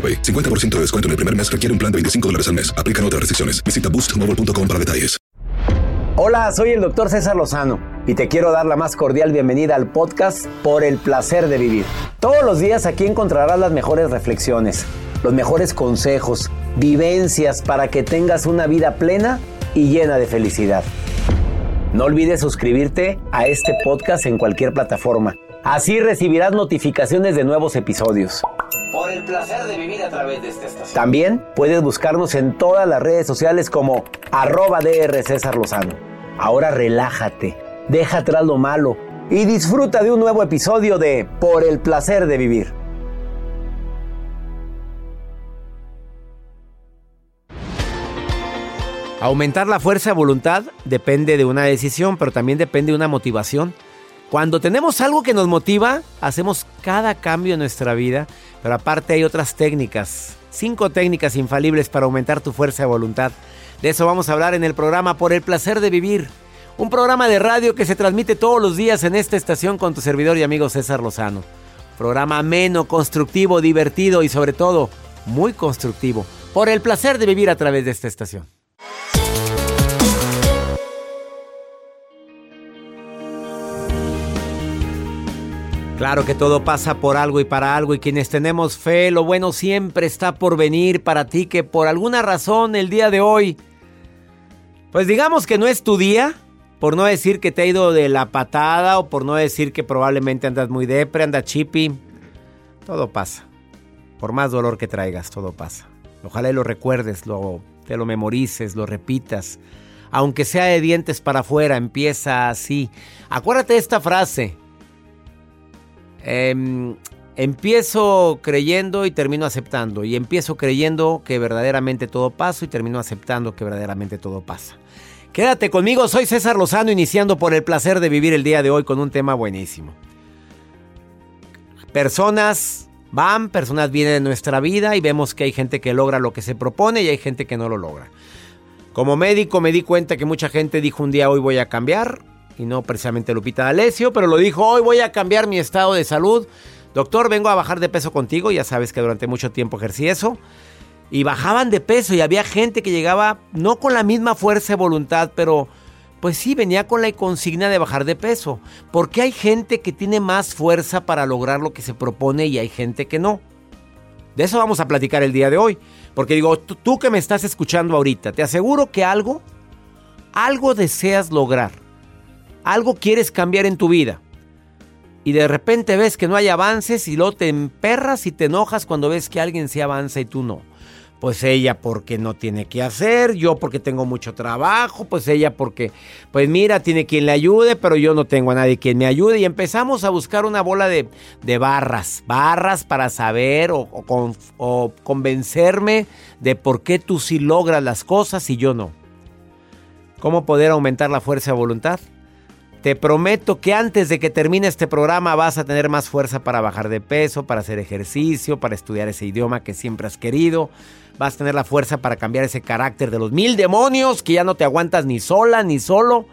AroPay. 50% de descuento en el primer mes requiere un plan de 25 dólares al mes. Aplican otras restricciones. Visita boostmobile.com para detalles. Hola, soy el doctor César Lozano y te quiero dar la más cordial bienvenida al podcast Por el placer de vivir. Todos los días aquí encontrarás las mejores reflexiones, los mejores consejos, vivencias para que tengas una vida plena y llena de felicidad. No olvides suscribirte a este podcast en cualquier plataforma. Así recibirás notificaciones de nuevos episodios. Por el placer de vivir a través de esta estación. También puedes buscarnos en todas las redes sociales como arroba DR César Lozano. Ahora relájate, deja atrás lo malo y disfruta de un nuevo episodio de Por el placer de vivir. Aumentar la fuerza de voluntad depende de una decisión, pero también depende de una motivación. Cuando tenemos algo que nos motiva, hacemos cada cambio en nuestra vida, pero aparte hay otras técnicas, cinco técnicas infalibles para aumentar tu fuerza de voluntad. De eso vamos a hablar en el programa Por el placer de vivir, un programa de radio que se transmite todos los días en esta estación con tu servidor y amigo César Lozano. Programa ameno, constructivo, divertido y sobre todo muy constructivo. Por el placer de vivir a través de esta estación. Claro que todo pasa por algo y para algo y quienes tenemos fe, lo bueno siempre está por venir para ti que por alguna razón el día de hoy, pues digamos que no es tu día, por no decir que te ha ido de la patada o por no decir que probablemente andas muy depre, andas chippy, todo pasa. Por más dolor que traigas, todo pasa. Ojalá lo recuerdes, lo, te lo memorices, lo repitas. Aunque sea de dientes para afuera, empieza así. Acuérdate de esta frase. Em, empiezo creyendo y termino aceptando. Y empiezo creyendo que verdaderamente todo pasa y termino aceptando que verdaderamente todo pasa. Quédate conmigo, soy César Lozano, iniciando por el placer de vivir el día de hoy con un tema buenísimo. Personas van, personas vienen de nuestra vida y vemos que hay gente que logra lo que se propone y hay gente que no lo logra. Como médico me di cuenta que mucha gente dijo un día hoy voy a cambiar y no precisamente Lupita D'Alessio, pero lo dijo, hoy voy a cambiar mi estado de salud. Doctor, vengo a bajar de peso contigo, ya sabes que durante mucho tiempo ejercí eso. Y bajaban de peso y había gente que llegaba no con la misma fuerza de voluntad, pero pues sí, venía con la consigna de bajar de peso. Porque hay gente que tiene más fuerza para lograr lo que se propone y hay gente que no. De eso vamos a platicar el día de hoy. Porque digo, tú, tú que me estás escuchando ahorita, te aseguro que algo, algo deseas lograr algo quieres cambiar en tu vida y de repente ves que no hay avances y luego te emperras y te enojas cuando ves que alguien se avanza y tú no. pues ella porque no tiene que hacer, yo porque tengo mucho trabajo, pues ella porque, pues mira, tiene quien le ayude, pero yo no tengo a nadie quien me ayude. Y empezamos a buscar una bola de, de barras, barras para saber o, o convencerme de por qué tú sí logras las cosas y yo no. ¿Cómo poder aumentar la fuerza de voluntad? Te prometo que antes de que termine este programa vas a tener más fuerza para bajar de peso, para hacer ejercicio, para estudiar ese idioma que siempre has querido. Vas a tener la fuerza para cambiar ese carácter de los mil demonios que ya no te aguantas ni sola ni solo,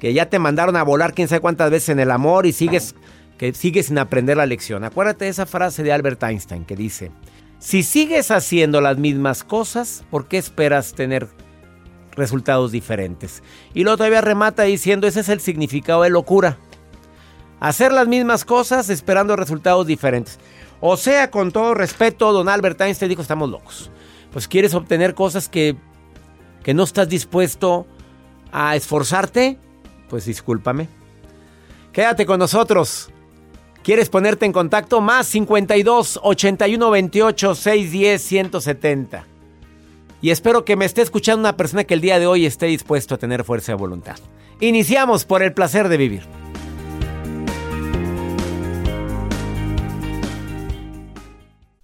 que ya te mandaron a volar quién sabe cuántas veces en el amor y sigues que sigues sin aprender la lección. Acuérdate de esa frase de Albert Einstein que dice, si sigues haciendo las mismas cosas, ¿por qué esperas tener resultados diferentes. Y luego todavía remata diciendo, ese es el significado de locura. Hacer las mismas cosas esperando resultados diferentes. O sea, con todo respeto, don Albert Einstein dijo, estamos locos. Pues quieres obtener cosas que, que no estás dispuesto a esforzarte, pues discúlpame. Quédate con nosotros. ¿Quieres ponerte en contacto? Más 52 81 28 610 170. Y espero que me esté escuchando una persona que el día de hoy esté dispuesto a tener fuerza de voluntad. Iniciamos por el placer de vivir.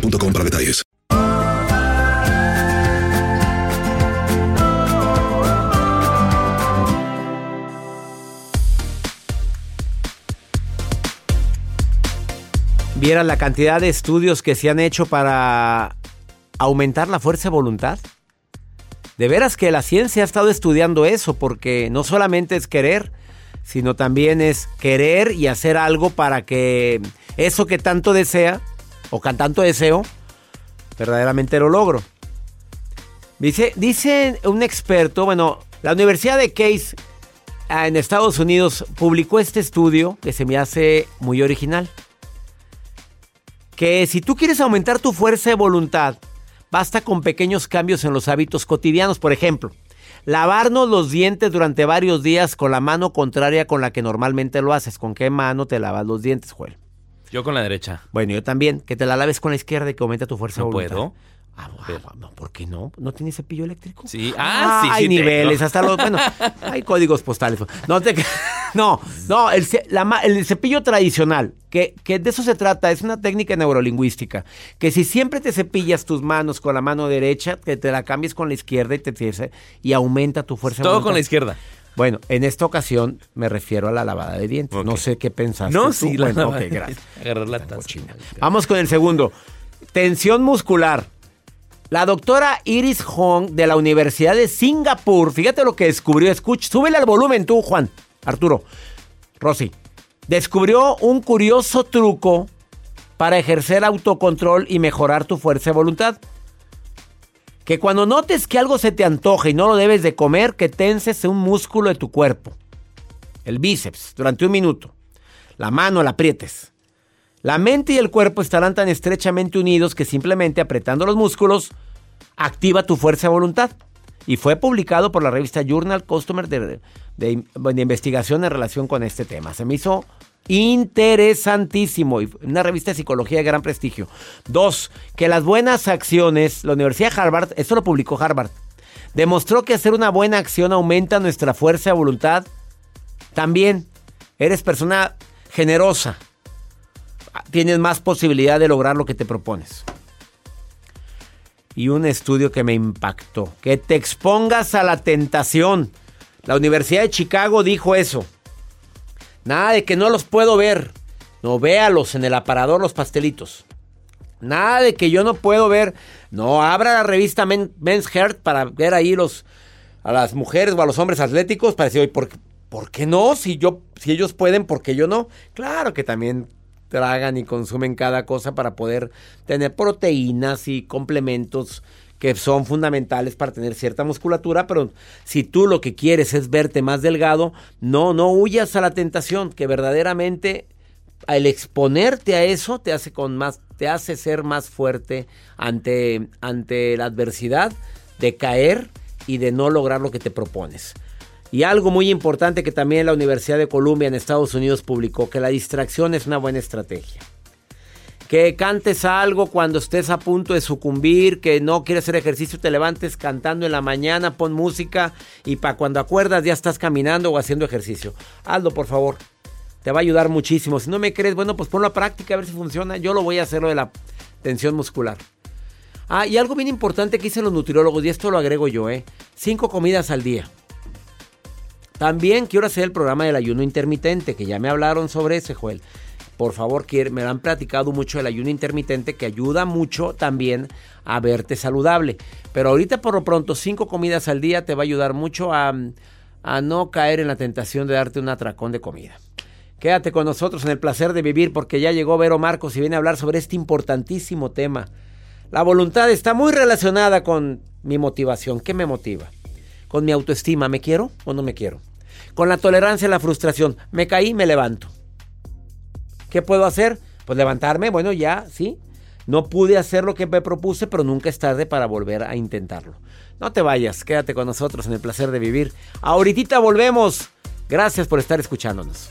para detalles. ¿Viera la cantidad de estudios que se han hecho para aumentar la fuerza de voluntad? De veras que la ciencia ha estado estudiando eso, porque no solamente es querer, sino también es querer y hacer algo para que eso que tanto desea o que tanto deseo, verdaderamente lo logro. Dice, dice un experto, bueno, la Universidad de Case ah, en Estados Unidos publicó este estudio que se me hace muy original. Que si tú quieres aumentar tu fuerza de voluntad, basta con pequeños cambios en los hábitos cotidianos. Por ejemplo, lavarnos los dientes durante varios días con la mano contraria con la que normalmente lo haces. ¿Con qué mano te lavas los dientes, Joel? Yo con la derecha. Bueno, yo también. Que te la laves con la izquierda y que aumenta tu fuerza ¿No voluntad. puedo? Ah, ah, no, ¿por qué no? ¿No tienes cepillo eléctrico? Sí. Ah, sí, hay sí niveles, tengo. hasta los, bueno, hay códigos postales. No, te, no, no, el, la el cepillo tradicional, que, que de eso se trata, es una técnica neurolingüística, que si siempre te cepillas tus manos con la mano derecha, que te la cambies con la izquierda y te y aumenta tu fuerza Todo con la izquierda. Bueno, en esta ocasión me refiero a la lavada de dientes. No sé qué pensaste No, tú. sí, la Bueno, lavada ok, de gracias. Agarrar la taza. Vamos con el segundo. Tensión muscular. La doctora Iris Hong de la Universidad de Singapur, fíjate lo que descubrió. Escucha, súbele al volumen tú, Juan, Arturo, Rosy. Descubrió un curioso truco para ejercer autocontrol y mejorar tu fuerza de voluntad. Que cuando notes que algo se te antoja y no lo debes de comer, que tenses un músculo de tu cuerpo. El bíceps, durante un minuto. La mano la aprietes. La mente y el cuerpo estarán tan estrechamente unidos que simplemente apretando los músculos activa tu fuerza de voluntad. Y fue publicado por la revista Journal Customer de, de, de investigación en relación con este tema. Se me hizo interesantísimo. Una revista de psicología de gran prestigio. Dos, que las buenas acciones, la Universidad de Harvard, esto lo publicó Harvard, demostró que hacer una buena acción aumenta nuestra fuerza de voluntad. También eres persona generosa. Tienes más posibilidad de lograr lo que te propones. Y un estudio que me impactó. Que te expongas a la tentación. La Universidad de Chicago dijo eso. Nada de que no los puedo ver. No, véalos en el aparador los pastelitos. Nada de que yo no puedo ver. No, abra la revista Men's Health para ver ahí los, a las mujeres o a los hombres atléticos para decir, ¿por, ¿por qué no? Si, yo, si ellos pueden, ¿por qué yo no? Claro que también tragan y consumen cada cosa para poder tener proteínas y complementos que son fundamentales para tener cierta musculatura, pero si tú lo que quieres es verte más delgado, no, no huyas a la tentación, que verdaderamente al exponerte a eso te hace con más te hace ser más fuerte ante ante la adversidad de caer y de no lograr lo que te propones. Y algo muy importante que también la Universidad de Columbia en Estados Unidos publicó, que la distracción es una buena estrategia que cantes algo cuando estés a punto de sucumbir, que no quieres hacer ejercicio, te levantes cantando en la mañana, pon música y para cuando acuerdas ya estás caminando o haciendo ejercicio. Hazlo, por favor. Te va a ayudar muchísimo. Si no me crees, bueno, pues ponlo a práctica a ver si funciona. Yo lo voy a hacer lo de la tensión muscular. Ah, y algo bien importante que dicen los nutriólogos, y esto lo agrego yo, ¿eh? Cinco comidas al día. También quiero hacer el programa del ayuno intermitente, que ya me hablaron sobre ese, Joel por favor, me han platicado mucho del ayuno intermitente que ayuda mucho también a verte saludable. Pero ahorita por lo pronto, cinco comidas al día te va a ayudar mucho a, a no caer en la tentación de darte un atracón de comida. Quédate con nosotros en el placer de vivir porque ya llegó Vero Marcos y viene a hablar sobre este importantísimo tema. La voluntad está muy relacionada con mi motivación. ¿Qué me motiva? Con mi autoestima. ¿Me quiero o no me quiero? Con la tolerancia a la frustración. Me caí, me levanto. ¿Qué puedo hacer? Pues levantarme, bueno, ya, sí. No pude hacer lo que me propuse, pero nunca es tarde para volver a intentarlo. No te vayas, quédate con nosotros en el placer de vivir. Ahorita volvemos. Gracias por estar escuchándonos.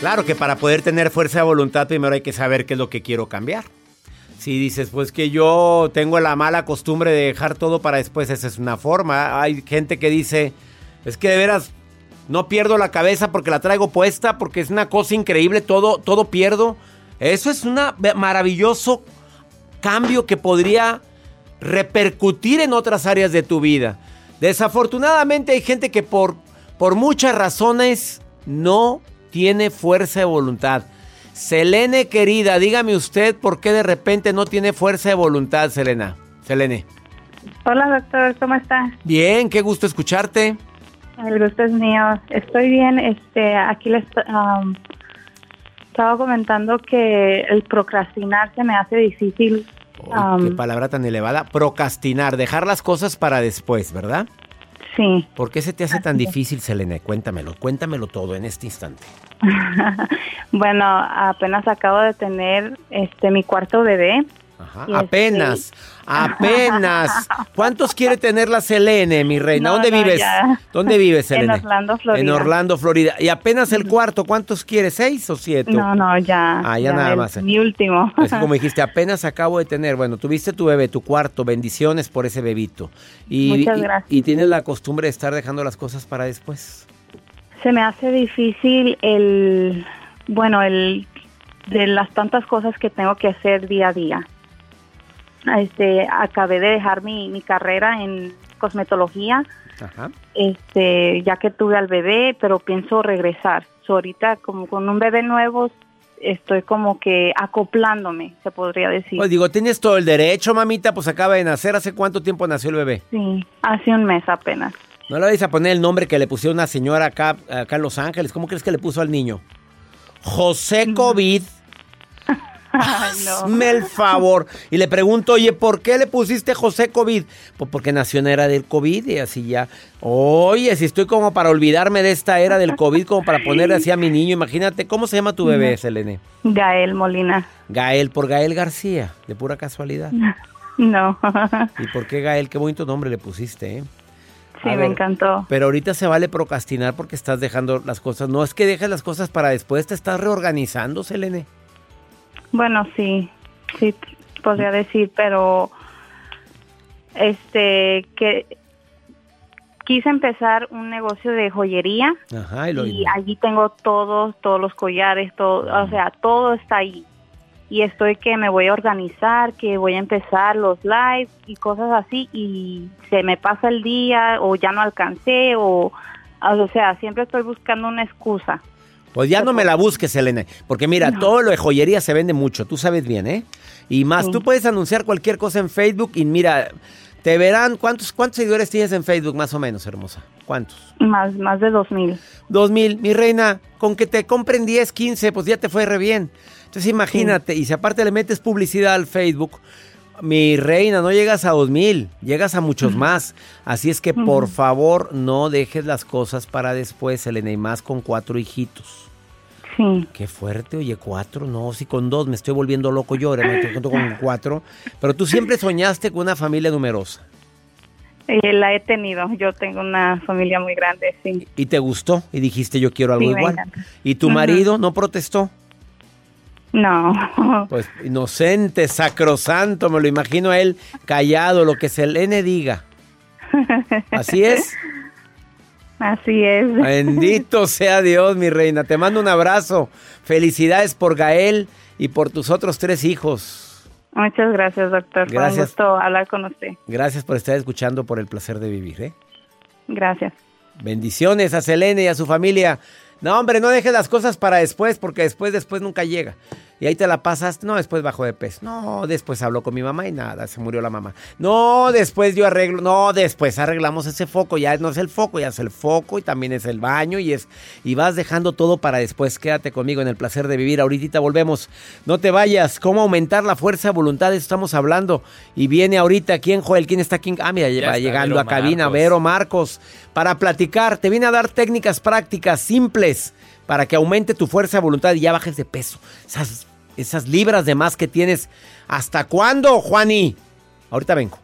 Claro que para poder tener fuerza de voluntad primero hay que saber qué es lo que quiero cambiar. Si dices, pues que yo tengo la mala costumbre de dejar todo para después, esa es una forma. Hay gente que dice, es que de veras no pierdo la cabeza porque la traigo puesta, porque es una cosa increíble, todo, todo pierdo. Eso es un maravilloso cambio que podría repercutir en otras áreas de tu vida. Desafortunadamente hay gente que por, por muchas razones no tiene fuerza de voluntad. Selene, querida, dígame usted por qué de repente no tiene fuerza de voluntad, Selena. Selene. Hola, doctor, ¿cómo está? Bien, qué gusto escucharte. El gusto es mío. Estoy bien. Este, aquí les um, estaba comentando que el procrastinar se me hace difícil. Qué um, palabra tan elevada. Procrastinar, dejar las cosas para después, ¿verdad? Sí. ¿Por qué se te hace tan difícil, Selene? Cuéntamelo, cuéntamelo todo en este instante. bueno, apenas acabo de tener este mi cuarto bebé. Ajá, este- apenas, apenas. ¿Cuántos quiere tener la Selene, mi reina? No, ¿Dónde no, vives? ya. ¿Dónde vives, En Selene? Orlando, Florida. En Orlando, Florida. ¿Y apenas el cuarto? ¿Cuántos quiere? ¿Seis o siete? No, no, ya. Ah, ya nada el- más. Mi último. Así como dijiste, apenas acabo de tener. Bueno, tuviste tu bebé, tu cuarto. Bendiciones por ese bebito. Y, Muchas y- gracias. y tienes la costumbre de estar dejando las cosas para después. Se me hace difícil el, bueno, el de las tantas cosas que tengo que hacer día a día. Este, acabé de dejar mi, mi carrera en cosmetología, Ajá. este, ya que tuve al bebé, pero pienso regresar. So, ahorita como con un bebé nuevo estoy como que acoplándome, se podría decir. Pues digo, tienes todo el derecho, mamita, pues acaba de nacer. ¿Hace cuánto tiempo nació el bebé? Sí, hace un mes apenas. No le vais a poner el nombre que le pusieron una señora acá, acá en Los Ángeles. ¿Cómo crees que le puso al niño? José COVID. Hazme el favor. Y le pregunto, oye, ¿por qué le pusiste José COVID? Pues porque nació en era del COVID y así ya. Oye, si estoy como para olvidarme de esta era del COVID, como para ponerle así a mi niño. Imagínate, ¿cómo se llama tu bebé, Selene? Gael Molina. Gael, por Gael García, de pura casualidad. No. ¿Y por qué Gael? Qué bonito nombre le pusiste, ¿eh? sí, me encantó. Pero ahorita se vale procrastinar porque estás dejando las cosas. No es que dejes las cosas para después, te estás reorganizando, Selene. Bueno, sí, sí, podría decir, pero este, que quise empezar un negocio de joyería Ajá, y lo y allí tengo todos, todos los collares, todo, o sea, todo está ahí. Y estoy que me voy a organizar, que voy a empezar los lives y cosas así y se me pasa el día o ya no alcancé o, o sea, siempre estoy buscando una excusa. Pues ya no me la busques, Selene. Porque mira, todo lo de joyería se vende mucho, tú sabes bien, ¿eh? Y más, Sí. tú puedes anunciar cualquier cosa en Facebook y mira, te verán. ¿Cuántos, ¿Cuántos seguidores tienes en Facebook, más o menos, hermosa? ¿Cuántos? Más, más de dos mil. Dos mil. Mi reina, con que te compren 10, 15, pues ya te fue re bien. Entonces imagínate, y si aparte le metes publicidad al Facebook, mi reina, no llegas a dos mil, llegas a muchos más. Así es que por favor no dejes las cosas para después, Selena, y más con cuatro hijitos. Sí. Qué fuerte, oye, cuatro, no, si con dos me estoy volviendo loco yo, ahora me estoy con cuatro. Pero tú siempre soñaste con una familia numerosa. Eh, la he tenido. Yo tengo una familia muy grande, sí. Y te gustó y dijiste yo quiero algo Sí, igual. ¿Y tu marido no protestó? No. Pues inocente, sacrosanto, me lo imagino a él callado, lo que Selene diga. Así es. Así es. Bendito sea Dios, mi reina. Te mando un abrazo. Felicidades por Gael y por tus otros tres hijos. Muchas gracias, doctor. Fue Gracias. un gusto hablar con usted. Gracias por estar escuchando por el placer de vivir, ¿eh? Gracias. Bendiciones a Selene y a su familia. No, hombre, no dejes las cosas para después, porque después, después nunca llega. Y ahí te la pasas. No, después bajó de peso. No, después habló con mi mamá y nada, se murió la mamá. No, después yo arreglo. No, después arreglamos ese foco. Ya no es el foco, ya es el foco y también es el baño y es. Y vas dejando todo para después. Quédate conmigo en el placer de vivir. Ahorita volvemos. No te vayas. ¿Cómo aumentar la fuerza de voluntad? De eso estamos hablando. Y viene ahorita. ¿Quién, Joel? ¿Quién está aquí? Ah, mira, Ya va llegando Vero a cabina. Marcos. Vero Marcos. Para platicar. Te viene a dar técnicas prácticas simples para que aumente tu fuerza de voluntad y ya bajes de peso. Esas, esas libras de más que tienes. ¿Hasta cuándo, Juani? Ahorita vengo.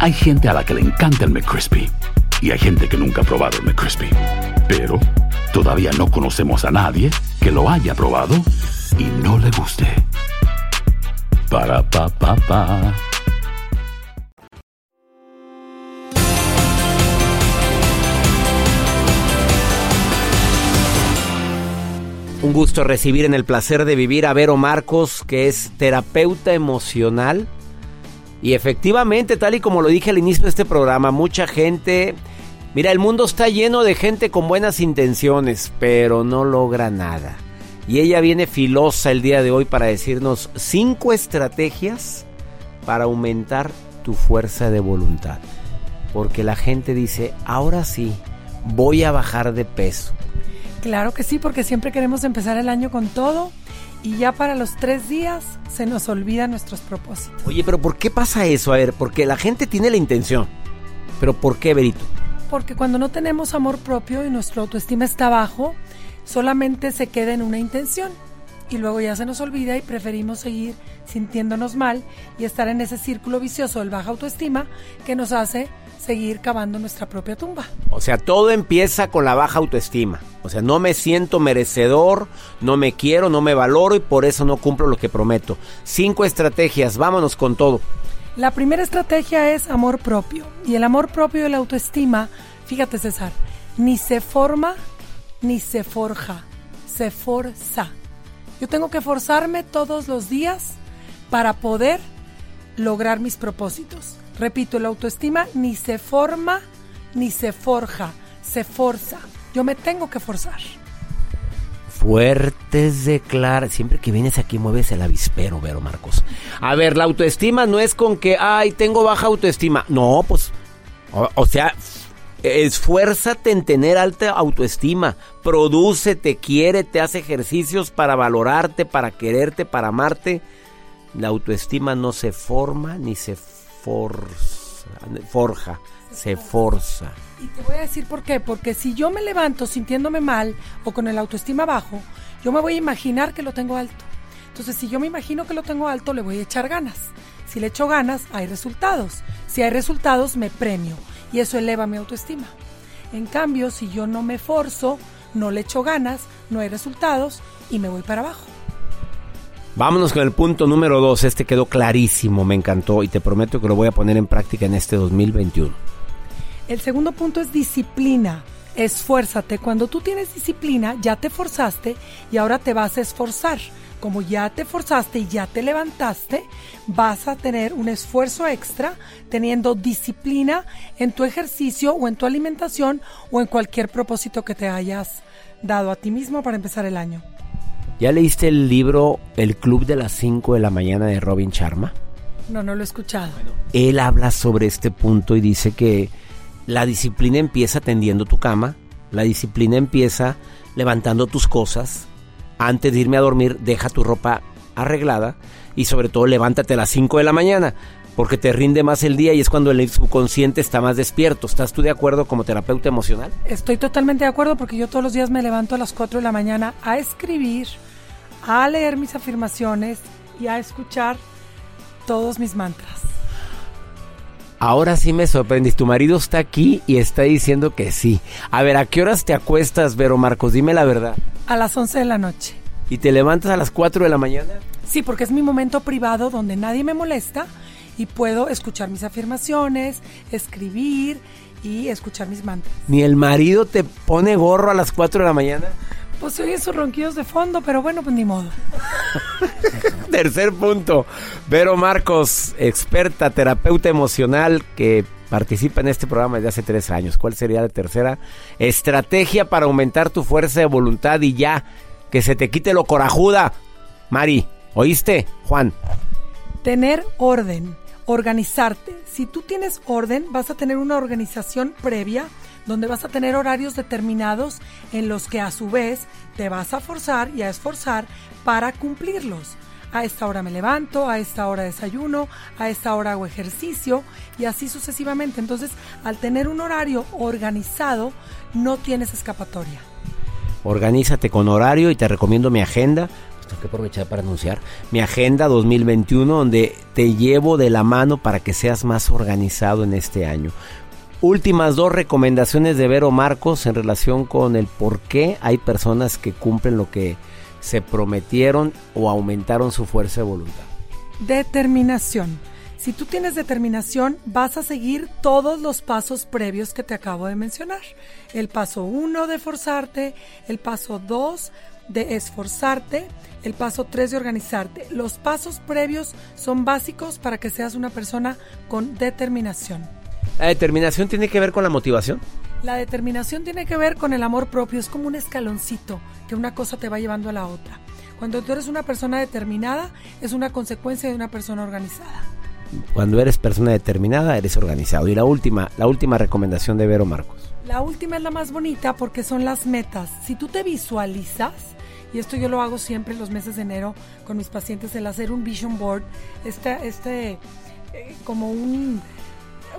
Hay gente a la que le encanta el McCrispy y hay gente que nunca ha probado el McCrispy. Pero todavía no conocemos a nadie que lo haya probado y no le guste. Para pa pa pa. Un gusto recibir en el placer de vivir a Vero Marcos, que es terapeuta emocional. Y efectivamente, tal y como lo dije al inicio de este programa, mucha gente... Mira, el mundo está lleno de gente con buenas intenciones, pero no logra nada. Y ella viene filosa el día de hoy para decirnos cinco estrategias para aumentar tu fuerza de voluntad. Porque la gente dice, ahora sí, voy a bajar de peso. Claro que sí, porque siempre queremos empezar el año con todo y ya para los tres días se nos olvidan nuestros propósitos. Oye, pero ¿por qué pasa eso? A ver, porque la gente tiene la intención. Pero ¿por qué, Berito? Porque cuando no tenemos amor propio y nuestra autoestima está bajo, solamente se queda en una intención y luego ya se nos olvida y preferimos seguir sintiéndonos mal y estar en ese círculo vicioso del baja autoestima que nos hace seguir cavando nuestra propia tumba. O sea, todo empieza con la baja autoestima. O sea, no me siento merecedor, no me quiero, no me valoro y por eso no cumplo lo que prometo. Cinco estrategias, vámonos con todo. La primera estrategia es amor propio. Y el amor propio y la autoestima, fíjate César, ni se forma ni se forja, se forza. Yo tengo que forzarme todos los días para poder lograr mis propósitos. Repito, la autoestima ni se forma ni se forja, se forza. Yo me tengo que forzar. Fuertes declaraciones. Siempre que vienes aquí mueves el avispero, Vero Marcos. A ver, la autoestima no es con que, ay, tengo baja autoestima. No, pues, o, sea, esfuérzate en tener alta autoestima. Prodúcete, quiere, te hace ejercicios para valorarte, para quererte, para amarte. La autoestima no se forma ni se forja, se forza. Y te voy a decir por qué. Porque si yo me levanto sintiéndome mal o con el autoestima bajo, yo me voy a imaginar que lo tengo alto. Entonces, si yo me imagino que lo tengo alto, le voy a echar ganas. Si le echo ganas, hay resultados. Si hay resultados, me premio. Y eso eleva mi autoestima. En cambio, si yo no me forzo, no le echo ganas, no hay resultados y me voy para abajo. Vámonos con el punto número dos. Este quedó clarísimo, me encantó y te prometo que lo voy a poner en práctica en este 2021. El segundo punto es disciplina. esfuérzate. Cuando tú tienes disciplina, ya te forzaste y ahora te vas a esforzar. Como ya te forzaste y ya te levantaste, vas a tener un esfuerzo extra teniendo disciplina en tu ejercicio o en tu alimentación o en cualquier propósito que te hayas dado a ti mismo para empezar el año. ¿Ya leíste el libro El Club de las 5 de la mañana de Robin Sharma? No, no lo he escuchado. Él habla sobre este punto y dice que la disciplina empieza tendiendo tu cama, la disciplina empieza levantando tus cosas. Antes de irme a dormir, deja tu ropa arreglada y sobre todo levántate a las 5 de la mañana porque te rinde más el día y es cuando el subconsciente está más despierto. ¿Estás tú de acuerdo como terapeuta emocional? Estoy totalmente de acuerdo porque yo todos los días me levanto a las 4 de la mañana a escribir, a leer mis afirmaciones y a escuchar todos mis mantras. Ahora sí me sorprendiste. Tu marido está aquí y está diciendo que sí. A ver, ¿a qué horas te acuestas, Vero Marcos? Dime la verdad. A las 11 de la noche. ¿Y te levantas a las 4 de la mañana? Sí, porque es mi momento privado donde nadie me molesta y puedo escuchar mis afirmaciones, escribir y escuchar mis mantras. ¿Ni el marido te pone gorro a las 4 de la mañana? Pues se oyen sus ronquidos de fondo, pero bueno, pues ni modo. Tercer punto. Vero Marcos, experta, terapeuta emocional que participa en este programa desde hace tres años. ¿Cuál sería la tercera estrategia para aumentar tu fuerza de voluntad y ya que se te quite lo corajuda? Mari, ¿oíste? Juan. Tener orden, organizarte. Si tú tienes orden, vas a tener una organización previa donde vas a tener horarios determinados en los que a su vez te vas a forzar y a esforzar para cumplirlos. A esta hora me levanto, a esta hora desayuno, a esta hora hago ejercicio y así sucesivamente. Entonces, al tener un horario organizado, no tienes escapatoria. Organízate con horario y te recomiendo mi agenda. Tengo que aprovechar para anunciar mi agenda 2021 donde te llevo de la mano para que seas más organizado en este año. Últimas dos recomendaciones de Vero Marcos en relación con el por qué hay personas que cumplen lo que se prometieron o aumentaron su fuerza de voluntad. Determinación. Si tú tienes determinación, vas a seguir todos los pasos previos que te acabo de mencionar. El paso uno de forzarte, el paso dos de esforzarte, el paso tres de organizarte. Los pasos previos son básicos para que seas una persona con determinación. ¿La determinación tiene que ver con la motivación? La determinación tiene que ver con el amor propio, es como un escaloncito que una cosa te va llevando a la otra. Cuando tú eres una persona determinada, es una consecuencia de una persona organizada. Cuando eres persona determinada, eres organizado. Y la última, la última recomendación de Vero Marcos. La última es la más bonita porque son las metas. Si tú te visualizas, y esto yo lo hago siempre los meses de enero con mis pacientes, el hacer un vision board, este, este como un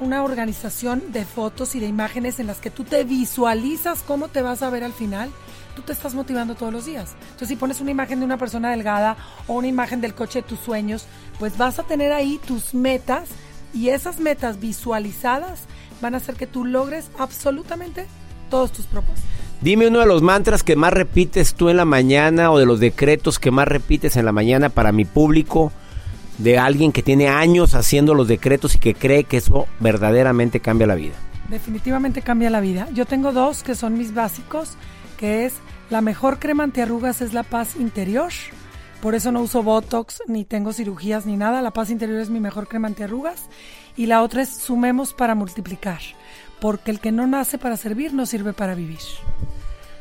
una organización de fotos y de imágenes en las que tú te visualizas cómo te vas a ver al final, tú te estás motivando todos los días. Entonces, si pones una imagen de una persona delgada o una imagen del coche de tus sueños, pues vas a tener ahí tus metas y esas metas visualizadas van a hacer que tú logres absolutamente todos tus propósitos. Dime uno de los mantras que más repites tú en la mañana o de los decretos que más repites en la mañana para mi público de alguien que tiene años haciendo los decretos y que cree que eso verdaderamente cambia la vida? Definitivamente cambia la vida. Yo tengo dos que son mis básicos, que es la mejor crema antiarrugas es la paz interior. Por eso no uso Botox, ni tengo cirugías, ni nada. La paz interior es mi mejor crema antiarrugas. Y la otra es sumemos para multiplicar. Porque el que no nace para servir no sirve para vivir.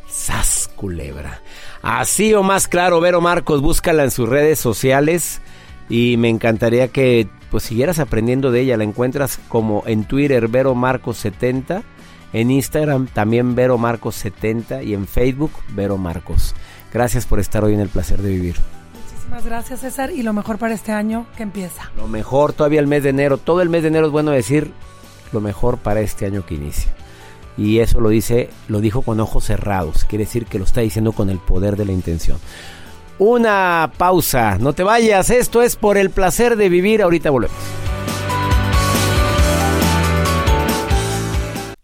¡Sas, culebra! Así o más claro, Vero Marcos, búscala en sus redes sociales y me encantaría que pues siguieras aprendiendo de ella. La encuentras como en Twitter Vero Marcos 70, en Instagram también Vero Marcos 70 y en Facebook Vero Marcos. Gracias por estar hoy en el placer de vivir. Muchísimas gracias César y lo mejor para este año que empieza. Lo mejor todavía el mes de enero, todo el mes de enero es bueno decir lo mejor para este año que inicia. Y eso lo dice, lo dijo con ojos cerrados, quiere decir que lo está diciendo con el poder de la intención una pausa. No te vayas, esto es por el placer de vivir. Ahorita volvemos.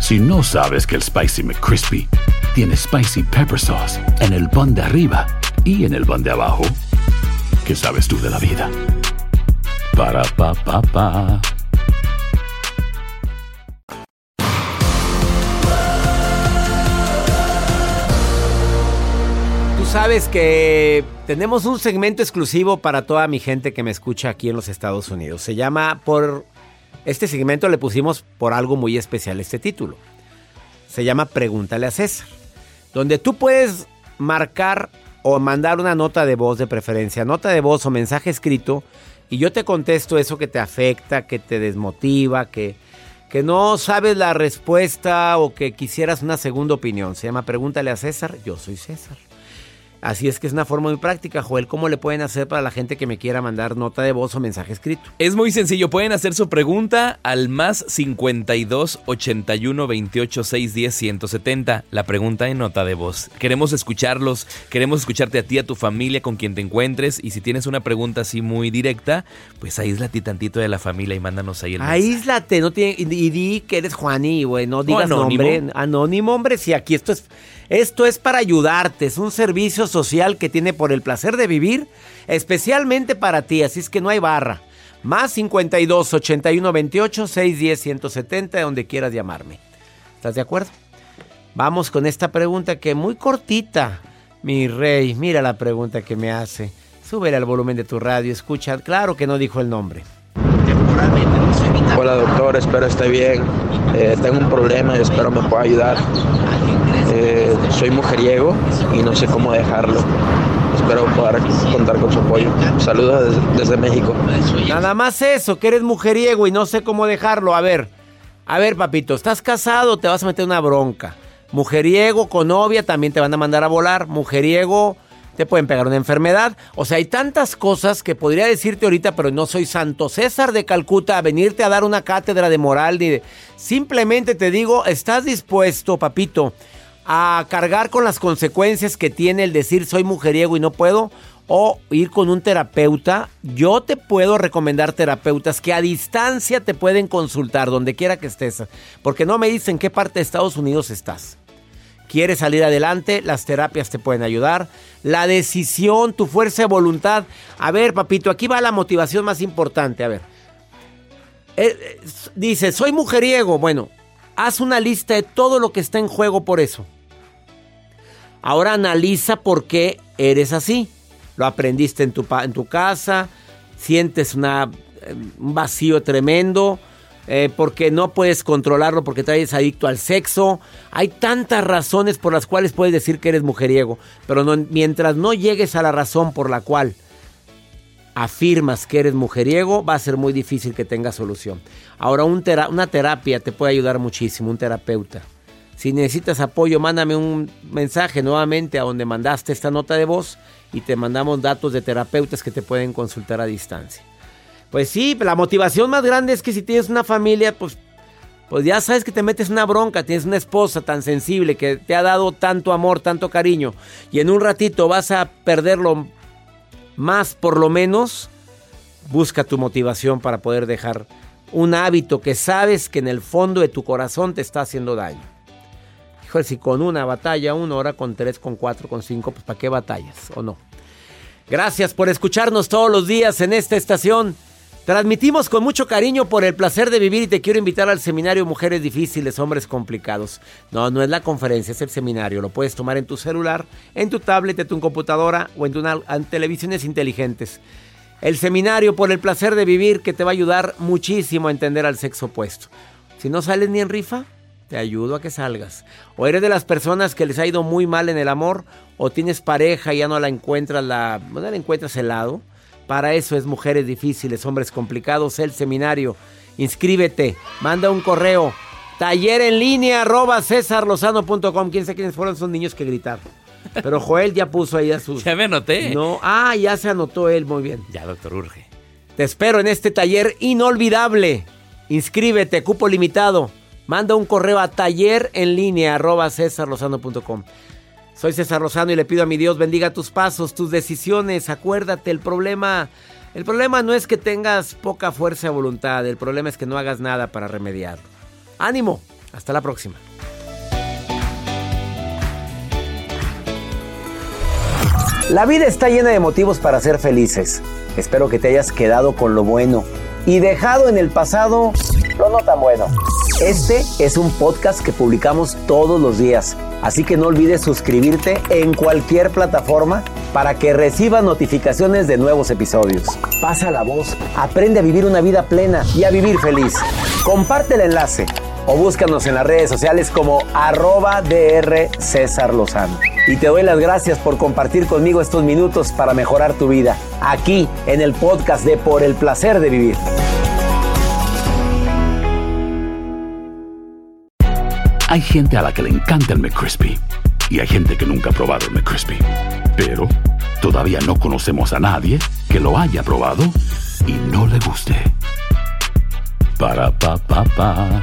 Si no sabes que el Spicy McCrispy tiene Spicy Pepper Sauce en el pan de arriba y en el pan de abajo, ¿qué sabes tú de la vida? Para, pa, pa, pa. Tú sabes que tenemos un segmento exclusivo para toda mi gente que me escucha aquí en los Estados Unidos. Se llama por... Este segmento le pusimos por algo muy especial este título. Se llama Pregúntale a César. Donde tú puedes marcar o mandar una nota de voz de preferencia, nota de voz o mensaje escrito, y yo te contesto eso que te afecta, que te desmotiva, que, que no sabes la respuesta o que quisieras una segunda opinión. Se llama Pregúntale a César. Yo soy César. Así es que es una forma muy práctica, Joel. ¿Cómo le pueden hacer para la gente que me quiera mandar nota de voz o mensaje escrito? Es muy sencillo, pueden hacer su pregunta al más 52 81 28 610 170. La pregunta en nota de voz. Queremos escucharlos, queremos escucharte a ti, a tu familia, con quien te encuentres. Y si tienes una pregunta así muy directa, pues aíslate tantito de la familia y mándanos ahí el mensaje. Aíslate, no tiene, y, y di que eres Juani, güey, no digas anónimo. nombre. Anónimo, hombre, si aquí esto es, esto es para ayudarte, es un servicio social que tiene por el placer de vivir, especialmente para ti, así es que no hay barra. Más 52 81 28 610 170, donde quieras llamarme. ¿Estás de acuerdo? Vamos con esta pregunta que es muy cortita. Mi rey, mira la pregunta que me hace. Súbele al volumen de tu radio, escucha. Claro que no dijo el nombre. Hola doctor, espero esté bien. Eh, tengo un problema y espero me pueda ayudar. Soy mujeriego y no sé cómo dejarlo. Espero poder contar con su apoyo. Saludos desde, México. Nada más eso, que eres mujeriego y no sé cómo dejarlo. A ver, a ver, papito, ¿estás casado? Te vas a meter una bronca. Mujeriego con novia también te van a mandar a volar. Mujeriego te pueden pegar una enfermedad. O sea, hay tantas cosas que podría decirte ahorita, pero no soy Santo César de Calcuta a venirte a dar una cátedra de moral. Ni. Simplemente te digo, ¿estás dispuesto, papito, a cargar con las consecuencias que tiene el decir soy mujeriego y no puedo? O ir con un terapeuta. Yo te puedo recomendar terapeutas que a distancia te pueden consultar, donde quiera que estés. Porque no me dicen qué parte de Estados Unidos estás quieres salir adelante, las terapias te pueden ayudar. La decisión, tu fuerza de voluntad. A ver, papito, aquí va la motivación más importante. A ver. Eh, eh, dice, soy mujeriego. Bueno, haz una lista de todo lo que está en juego por eso. Ahora analiza por qué eres así. Lo aprendiste en tu, en tu casa, sientes una, eh, un vacío tremendo, eh, porque no puedes controlarlo, porque te eres adicto al sexo. Hay tantas razones por las cuales puedes decir que eres mujeriego, pero mientras no llegues a la razón por la cual afirmas que eres mujeriego, va a ser muy difícil que tengas solución. Ahora, una terapia te puede ayudar muchísimo, un terapeuta. Si necesitas apoyo, mándame un mensaje nuevamente a donde mandaste esta nota de voz y te mandamos datos de terapeutas que te pueden consultar a distancia. Pues sí, la motivación más grande es que si tienes una familia, pues pues ya sabes que te metes una bronca, tienes una esposa tan sensible que te ha dado tanto amor, tanto cariño, y en un ratito vas a perderlo más por lo menos, busca tu motivación para poder dejar un hábito que sabes que en el fondo de tu corazón te está haciendo daño. Híjole, si con una batalla, una hora, con tres, con cuatro, con cinco, pues ¿para qué batallas o no? Gracias por escucharnos todos los días en esta estación. Transmitimos con mucho cariño por el placer de vivir y te quiero invitar al seminario Mujeres Difíciles, Hombres Complicados. No, no es la conferencia, es el seminario. Lo puedes tomar en tu celular, en tu tablet, en tu computadora o en, tu, en televisiones inteligentes. El seminario por el placer de vivir que te va a ayudar muchísimo a entender al sexo opuesto. Si no sales ni en rifa, te ayudo a que salgas. O eres de las personas que les ha ido muy mal en el amor, o tienes pareja y ya no la encuentras, la, no la encuentras el lado. Para eso es Mujeres Difíciles, Hombres Complicados, el seminario. Inscríbete, manda un correo. Taller en línea arroba cesarlozano.com. ¿Quién sabe quiénes fueron esos niños que gritaron? Pero Joel ya puso ahí a sus... Ya me anoté. No, ah, ya se anotó él, muy bien. Ya, doctor Urge. Te espero en este taller inolvidable. Inscríbete, cupo limitado. Manda un correo a taller en línea arroba cesarlozano.com. Soy César Lozano y le pido a mi Dios bendiga tus pasos, tus decisiones. Acuérdate, el problema, el problema no es que tengas poca fuerza de voluntad, el problema es que no hagas nada para remediarlo. Ánimo, hasta la próxima. La vida está llena de motivos para ser felices. Espero que te hayas quedado con lo bueno y dejado en el pasado lo no tan bueno. Este es un podcast que publicamos todos los días, así que no olvides suscribirte en cualquier plataforma para que recibas notificaciones de nuevos episodios. Pasa la voz, aprende a vivir una vida plena y a vivir feliz. Comparte el enlace o búscanos en las redes sociales como arroba DR César Lozano. Y te doy las gracias por compartir conmigo estos minutos para mejorar tu vida, aquí en el podcast de Por el Placer de Vivir. Hay gente a la que le encanta el McCrispy y hay gente que nunca ha probado el McCrispy. Pero todavía no conocemos a nadie que lo haya probado y no le guste. Para pa pa pa.